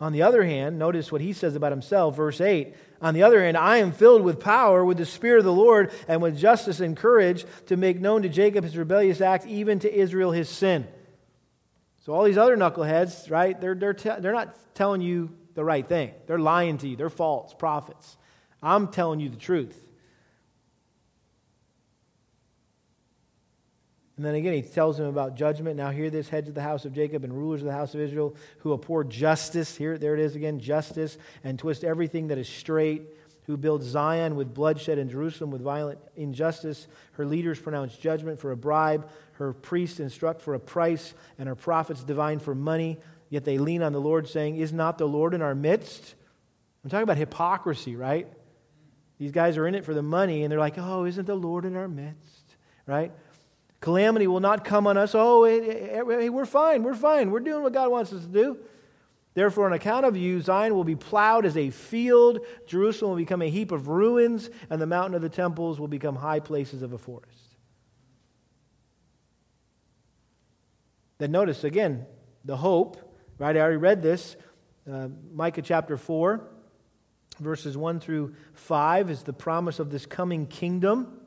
On the other hand, notice what he says about himself, verse 8. On the other hand, I am filled with power, with the Spirit of the Lord, and with justice and courage to make known to Jacob his rebellious act, even to Israel his sin. So, all these other knuckleheads, right, they're, they're, te- they're not telling you the right thing. They're lying to you. They're false prophets. I'm telling you the truth. And then again, he tells him about judgment. Now, hear this heads of the house of Jacob and rulers of the house of Israel who abhor justice. Here, there it is again justice and twist everything that is straight, who build Zion with bloodshed and Jerusalem with violent injustice. Her leaders pronounce judgment for a bribe, her priests instruct for a price, and her prophets divine for money. Yet they lean on the Lord, saying, Is not the Lord in our midst? I'm talking about hypocrisy, right? These guys are in it for the money, and they're like, oh, isn't the Lord in our midst? Right? Calamity will not come on us. Oh, we're fine. We're fine. We're doing what God wants us to do. Therefore, on account of you, Zion will be plowed as a field, Jerusalem will become a heap of ruins, and the mountain of the temples will become high places of a forest. Then notice again the hope, right? I already read this. Uh, Micah chapter 4, verses 1 through 5 is the promise of this coming kingdom.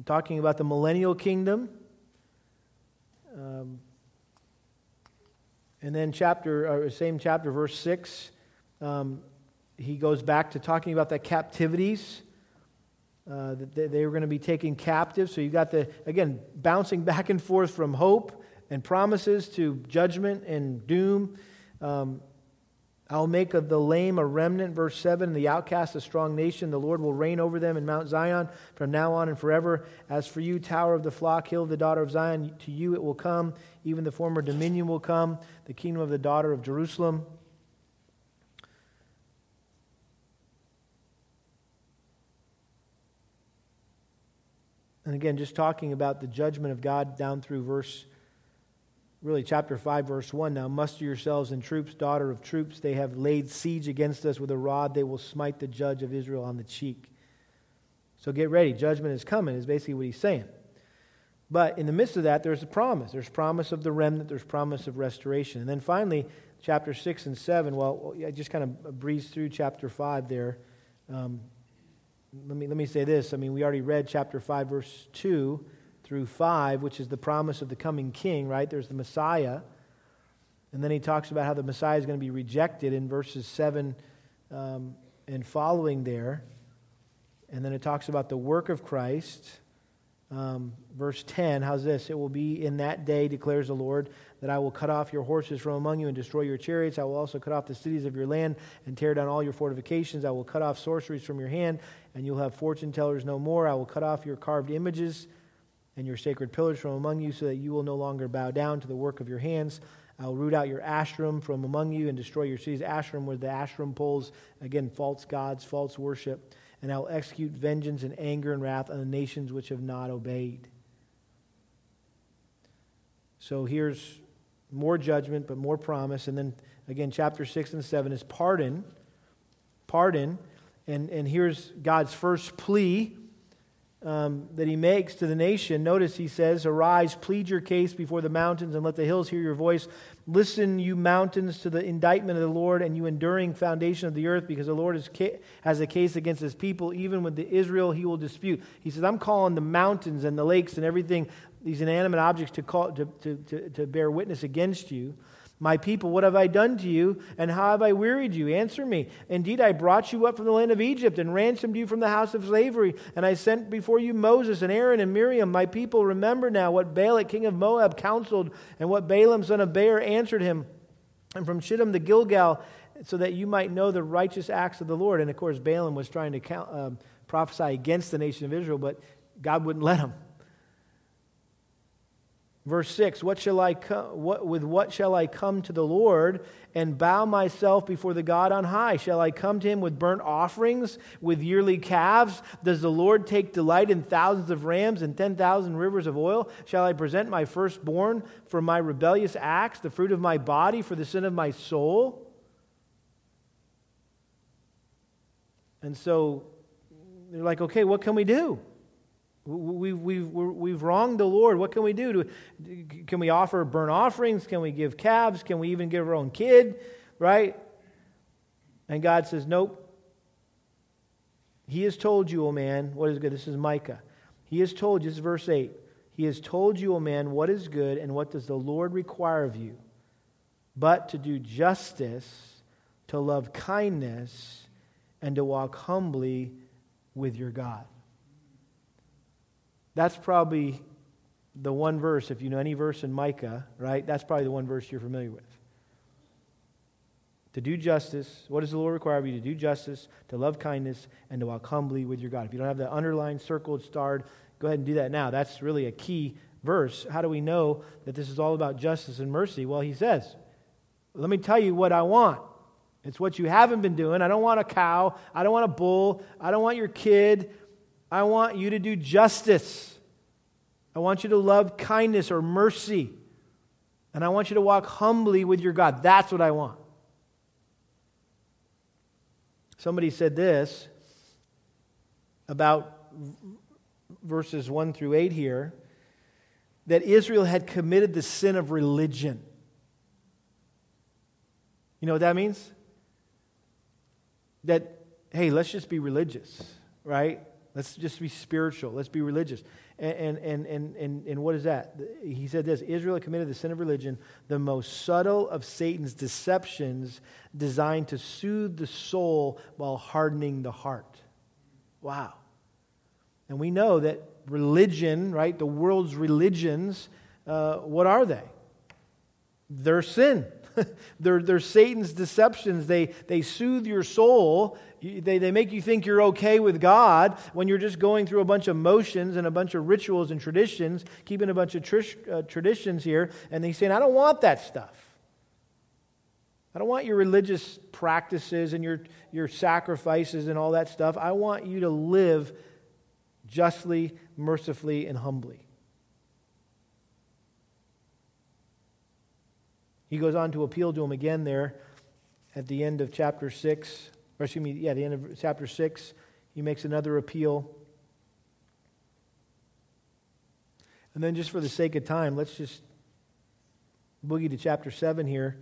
I'm talking about the millennial kingdom. Um, and then chapter, uh, same chapter, verse 6, um, he goes back to talking about the captivities. Uh, that they were going to be taken captive. So you've got the, again, bouncing back and forth from hope and promises to judgment and doom. Um, I'll make of the lame a remnant, verse 7, the outcast a strong nation. The Lord will reign over them in Mount Zion from now on and forever. As for you, tower of the flock, hill of the daughter of Zion, to you it will come. Even the former dominion will come, the kingdom of the daughter of Jerusalem. And again, just talking about the judgment of God down through verse really chapter 5 verse 1 now muster yourselves in troops daughter of troops. They have laid siege against us with a rod. They will smite the judge of israel on the cheek. So get ready. Judgment is coming is basically what he's saying. But in the midst of that there's a promise. There's promise of the remnant. There's promise of restoration. And then finally chapter 6 and 7 well i just kind of breezed through chapter 5 there. Um, let, me, let me say this. I mean we already read chapter 5 verse 2 through 5, which is the promise of the coming king, right? There's the Messiah. And then he talks about how the Messiah is going to be rejected in verses 7 um, and following there. And then it talks about the work of Christ. Um, verse 10, how's this? It will be in that day, declares the Lord, that I will cut off your horses from among you and destroy your chariots. I will also cut off the cities of your land and tear down all your fortifications. I will cut off sorceries from your hand, and you'll have fortune tellers no more. I will cut off your carved images and your sacred pillars from among you, so that you will no longer bow down to the work of your hands. I'll root out your Asherim from among you and destroy your cities. Asherim were the Asherim poles, again, false gods, false worship. And I'll execute vengeance and anger and wrath on the nations which have not obeyed. So here's more judgment, but more promise. And then again, chapter 6 and 7 is pardon. Pardon. And, and here's God's first plea um, that he makes to the nation. Notice he says, Arise, plead your case before the mountains, and let the hills hear your voice. Listen, you mountains, to the indictment of the Lord, and you enduring foundation of the earth, because the Lord ca- has a case against his people. Even with the Israel, he will dispute. He says, I'm calling the mountains and the lakes and everything, these inanimate objects, to, call, to, to, to, to bear witness against you. My people, what have I done to you, and how have I wearied you? Answer me. Indeed, I brought you up from the land of Egypt and ransomed you from the house of slavery, and I sent before you Moses and Aaron and Miriam. My people, remember now what Balak, king of Moab, counseled, and what Balaam, son of Beor, answered him. And from Shittim to Gilgal, so that you might know the righteous acts of the Lord. And of course, Balaam was trying to count, uh, prophesy against the nation of Israel, but God wouldn't let him. Verse 6 what shall I what, With what shall I come to the Lord and bow myself before the God on high? Shall I come to him with burnt offerings, with yearly calves? Does the Lord take delight in thousands of rams and 10,000 rivers of oil? Shall I present my firstborn for my rebellious acts, the fruit of my body for the sin of my soul? And so they're like, okay, what can we do? We, we've, we've wronged the Lord. What can we do? Can we offer burnt offerings? Can we give calves? Can we even give our own kid? Right? And God says, Nope. He has told you, O man, what is good. This is Micah. He has told you, this is verse 8. He has told you, O man, what is good and what does the Lord require of you, but to do justice, to love kindness, and to walk humbly with your God. That's probably the one verse, if you know any verse in Micah, right? That's probably the one verse you're familiar with. To do justice, what does the Lord require of you? To do justice, to love kindness, and to walk humbly with your God. If you don't have that underlined, circled, starred, go ahead and do that now. That's really a key verse. How do we know that this is all about justice and mercy? Well, he says, Let me tell you what I want. It's what you haven't been doing. I don't want a cow. I don't want a bull. I don't want your kid. I want you to do justice. I want you to love kindness or mercy. And I want you to walk humbly with your God. That's what I want. Somebody said this about verses 1 through 8 here that Israel had committed the sin of religion. You know what that means? That, hey, let's just be religious, right? Let's just be spiritual. Let's be religious. And, and, and, and, and what is that? He said this Israel committed the sin of religion, the most subtle of Satan's deceptions designed to soothe the soul while hardening the heart. Wow. And we know that religion, right, the world's religions, uh, what are they? They're sin. <laughs> they're, they're Satan's deceptions. They, they soothe your soul. They, they make you think you're okay with God when you're just going through a bunch of motions and a bunch of rituals and traditions, keeping a bunch of uh, traditions here. And they saying, I don't want that stuff. I don't want your religious practices and your, your sacrifices and all that stuff. I want you to live justly, mercifully, and humbly. He goes on to appeal to him again there at the end of chapter 6, or excuse me, yeah, the end of chapter 6. He makes another appeal. And then, just for the sake of time, let's just boogie to chapter 7 here.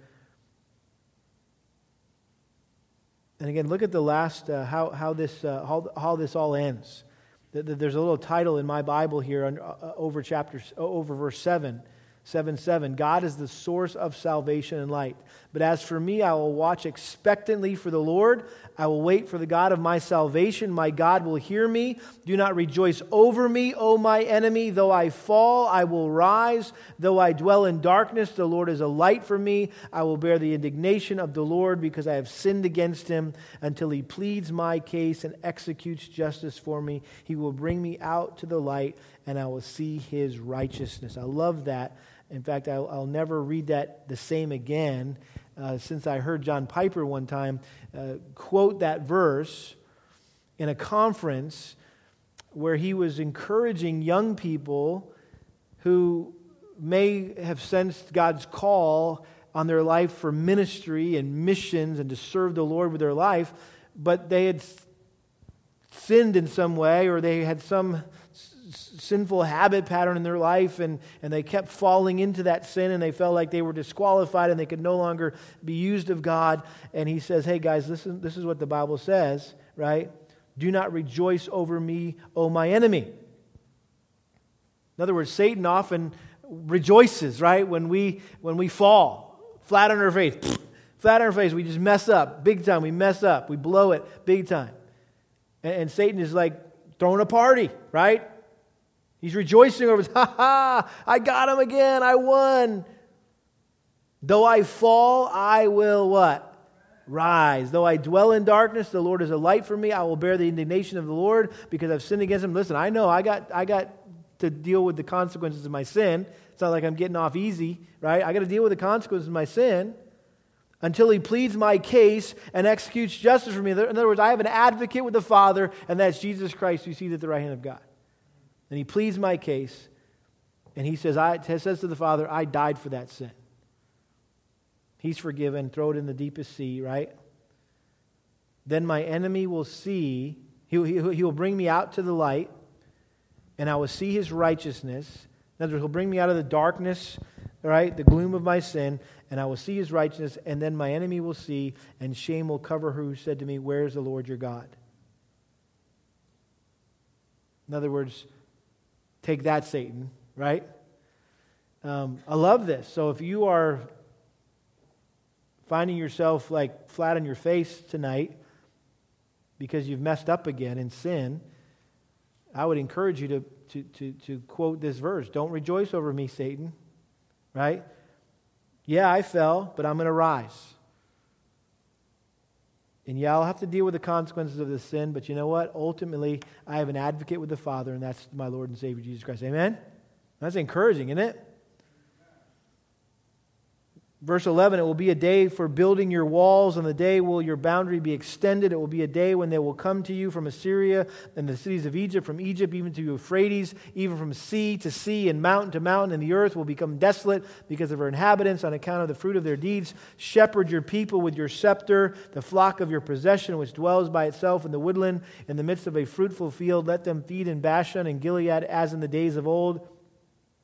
And again, look at the last, uh, how, how, this, uh, how, how this all ends. There's a little title in my Bible here uh, over, chapter, over verse 7. 7 7. God is the source of salvation and light. But as for me, I will watch expectantly for the Lord. I will wait for the God of my salvation. My God will hear me. Do not rejoice over me, O my enemy. Though I fall, I will rise. Though I dwell in darkness, the Lord is a light for me. I will bear the indignation of the Lord because I have sinned against him until he pleads my case and executes justice for me. He will bring me out to the light and I will see his righteousness. I love that. In fact, I'll, I'll never read that the same again uh, since I heard John Piper one time uh, quote that verse in a conference where he was encouraging young people who may have sensed God's call on their life for ministry and missions and to serve the Lord with their life, but they had sinned in some way or they had some sinful habit pattern in their life and, and they kept falling into that sin and they felt like they were disqualified and they could no longer be used of God. And he says, Hey guys, listen, this is what the Bible says, right? Do not rejoice over me, O my enemy. In other words, Satan often rejoices, right, when we when we fall flat on our face. <sniffs> flat on our face, we just mess up big time. We mess up. We blow it big time. And, and Satan is like throwing a party, right? He's rejoicing over, <laughs> ha ha, I got him again, I won. Though I fall, I will what? Rise. Though I dwell in darkness, the Lord is a light for me. I will bear the indignation of the Lord because I've sinned against him. Listen, I know I got, I got to deal with the consequences of my sin. It's not like I'm getting off easy, right? I got to deal with the consequences of my sin until he pleads my case and executes justice for me. In other words, I have an advocate with the Father, and that's Jesus Christ who sees at the right hand of God. And he pleads my case, and he says, I, says to the Father, I died for that sin. He's forgiven, throw it in the deepest sea, right? Then my enemy will see, he, he, he will bring me out to the light, and I will see his righteousness. In other words, he'll bring me out of the darkness, right, the gloom of my sin, and I will see his righteousness, and then my enemy will see, and shame will cover her who said to me, Where is the Lord your God? In other words, Take that, Satan, right? Um, I love this. So if you are finding yourself like flat on your face tonight because you've messed up again in sin, I would encourage you to, to, to, to quote this verse Don't rejoice over me, Satan, right? Yeah, I fell, but I'm going to rise. And yeah, I'll have to deal with the consequences of this sin, but you know what? Ultimately, I have an advocate with the Father, and that's my Lord and Savior, Jesus Christ. Amen? That's encouraging, isn't it? Verse 11, it will be a day for building your walls. and the day will your boundary be extended. It will be a day when they will come to you from Assyria and the cities of Egypt, from Egypt even to Euphrates, even from sea to sea and mountain to mountain, and the earth will become desolate because of her inhabitants on account of the fruit of their deeds. Shepherd your people with your scepter, the flock of your possession, which dwells by itself in the woodland, in the midst of a fruitful field. Let them feed in Bashan and Gilead as in the days of old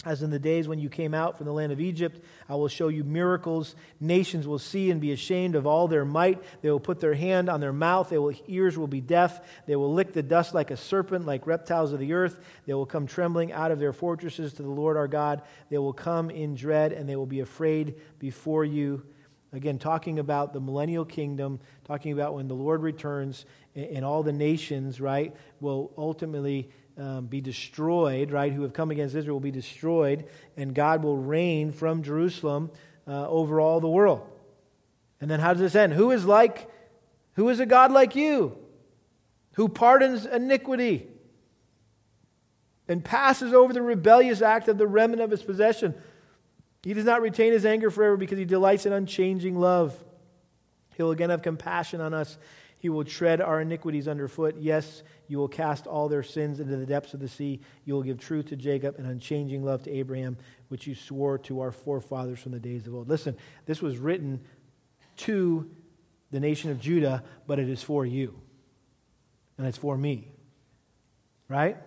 as in the days when you came out from the land of Egypt, I will show you miracles. Nations will see and be ashamed of all their might. They will put their hand on their mouth. Their ears will be deaf. They will lick the dust like a serpent, like reptiles of the earth. They will come trembling out of their fortresses to the Lord our God. They will come in dread, and they will be afraid before you. Again, talking about the millennial kingdom, talking about when the Lord returns and all the nations, right, will ultimately um, be destroyed, right, who have come against Israel will be destroyed, and God will reign from Jerusalem uh, over all the world. And then how does this end? Who is like, who is a God like you, who pardons iniquity and passes over the rebellious act of the remnant of his possession? He does not retain his anger forever because he delights in unchanging love. He'll again have compassion on us. He will tread our iniquities underfoot. Yes, you will cast all their sins into the depths of the sea. You will give truth to Jacob and unchanging love to Abraham, which you swore to our forefathers from the days of old. Listen, this was written to the nation of Judah, but it is for you. And it's for me. Right?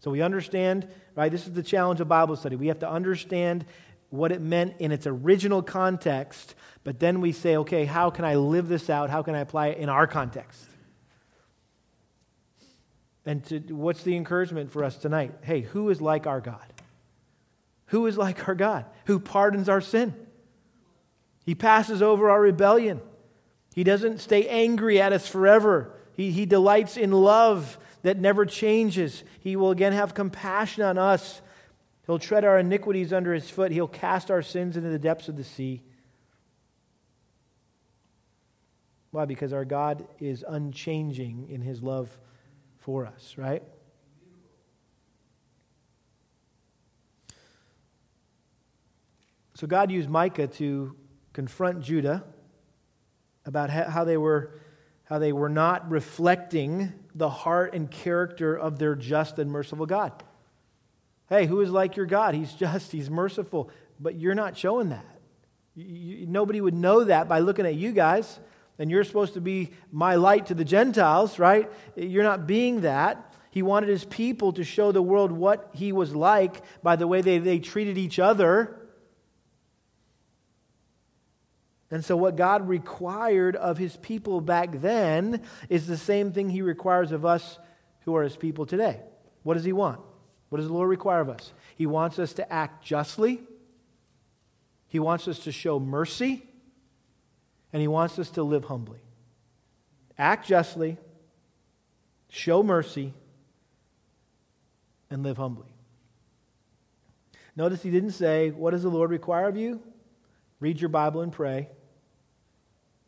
So we understand, right? This is the challenge of Bible study. We have to understand what it meant in its original context, but then we say, okay, how can I live this out? How can I apply it in our context? And to, what's the encouragement for us tonight? Hey, who is like our God? Who is like our God? Who pardons our sin? He passes over our rebellion. He doesn't stay angry at us forever. He, he delights in love that never changes. He will again have compassion on us. He'll tread our iniquities under his foot. He'll cast our sins into the depths of the sea. Why? Because our God is unchanging in his love for us, right? So God used Micah to confront Judah about how they were how they were not reflecting the heart and character of their just and merciful God. Hey, who is like your God? He's just, he's merciful, but you're not showing that. You, nobody would know that by looking at you guys and you're supposed to be my light to the Gentiles, right? You're not being that. He wanted his people to show the world what he was like by the way they, they treated each other. And so, what God required of his people back then is the same thing he requires of us who are his people today. What does he want? What does the Lord require of us? He wants us to act justly, he wants us to show mercy, and He wants us to live humbly. Act justly, show mercy, and live humbly. Notice He didn't say, What does the Lord require of you? Read your Bible and pray.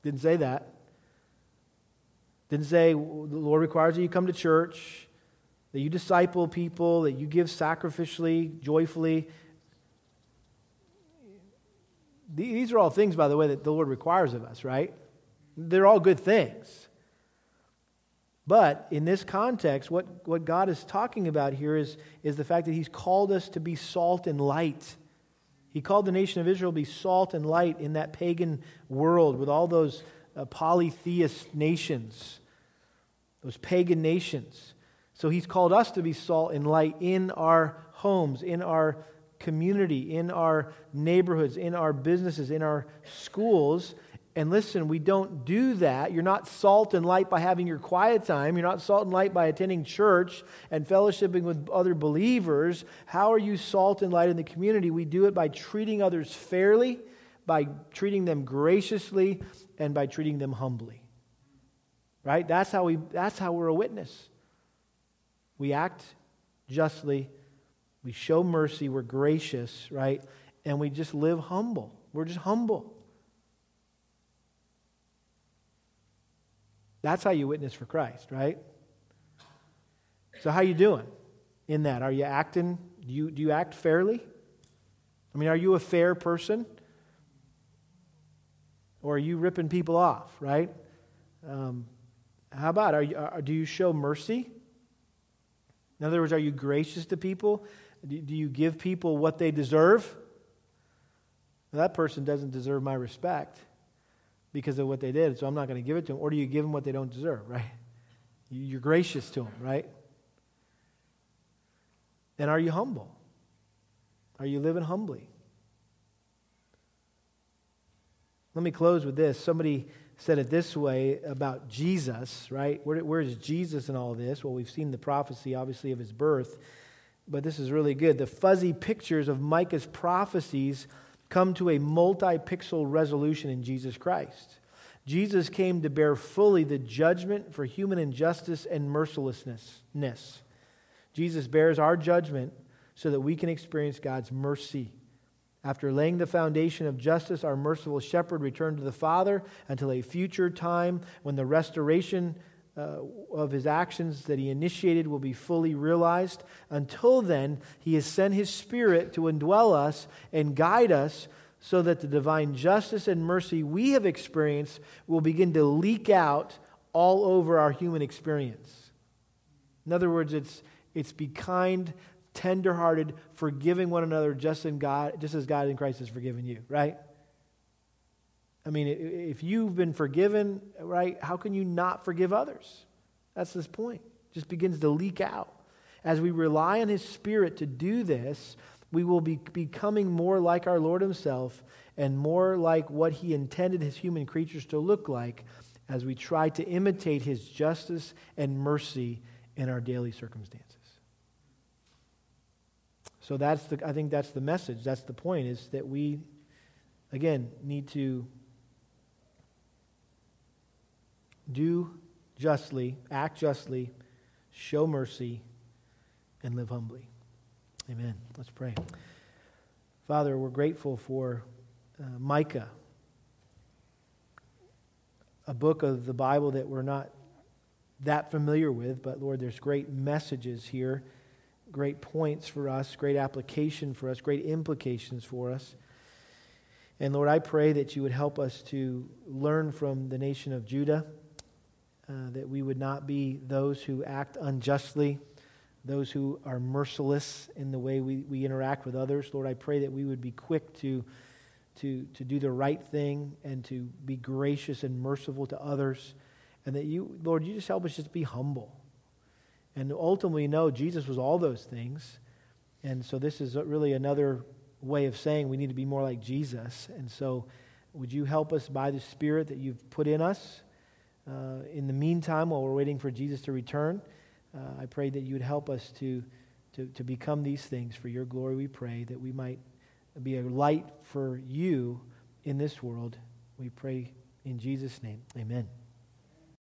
Didn't say that. Didn't say, The Lord requires that you come to church, that you disciple people, that you give sacrificially, joyfully. These are all things, by the way, that the Lord requires of us, right? They're all good things. But in this context, what, what God is talking about here is, is the fact that He's called us to be salt and light. He called the nation of Israel to be salt and light in that pagan world with all those uh, polytheist nations, those pagan nations. So He's called us to be salt and light in our homes, in our community, in our neighborhoods, in our businesses, in our schools. And listen, we don't do that. You're not salt and light by having your quiet time. You're not salt and light by attending church and fellowshipping with other believers. How are you salt and light in the community? We do it by treating others fairly, by treating them graciously, and by treating them humbly. Right? That's how, we, that's how we're a witness. We act justly we show mercy, we're gracious, right? And we just live humble. We're just humble. That's how you witness for Christ, right? So how you doing in that? Are you acting do you do you act fairly? I mean, are you a fair person? Or are you ripping people off, right? Um, how about, are you, are, do you show mercy? In other words, are you gracious to people? Do, you give people what they deserve? Well, that person doesn't deserve my respect because of what they did, so I'm not going to give it to them. Or do you give them what they don't deserve, right? You're gracious to them, right? And are you humble? Are you living humbly? Let me close with this. Somebody said it this way about Jesus, right? Where, where is Jesus in all this? Well, we've seen the prophecy, obviously, of his birth, but this is really good. The fuzzy pictures of Micah's prophecies come to a multi pixel resolution in Jesus Christ. Jesus came to bear fully the judgment for human injustice and mercilessness. Jesus bears our judgment so that we can experience God's mercy. After laying the foundation of justice, our merciful shepherd returned to the Father until a future time when the restoration uh, of his actions that he initiated will be fully realized. Until then, he has sent his Spirit to indwell us and guide us so that the divine justice and mercy we have experienced will begin to leak out all over our human experience. In other words, it's, it's be kind, tenderhearted, forgiving one another just, in God, just as God in Christ has forgiven you, right? I mean, if you've been forgiven, right, how can you not forgive others? That's this point. It just begins to leak out. As we rely on His Spirit to do this, we will be becoming more like our Lord Himself and more like what He intended His human creatures to look like as we try to imitate His justice and mercy in our daily circumstances. So that's the, I think that's the message. That's the point is that we, again, need to do justly, act justly, show mercy, and live humbly. Amen. Let's pray. Father, we're grateful for uh, Micah, a book of the Bible that we're not that familiar with, but Lord, there's great messages here great points for us, great application for us, great implications for us. And Lord, I pray that you would help us to learn from the nation of Judah, uh, that we would not be those who act unjustly, those who are merciless in the way we, we interact with others. Lord, I pray that we would be quick to, to, to do the right thing and to be gracious and merciful to others. And that you, Lord, you just help us just be humble and ultimately know Jesus was all those things. And so this is really another way of saying we need to be more like Jesus. And so would you help us by the Spirit that you've put in us uh, in the meantime while we're waiting for Jesus to return? Uh, I pray that you would help us to, to, to become these things for your glory, we pray, that we might be a light for you in this world. We pray in Jesus' name. Amen.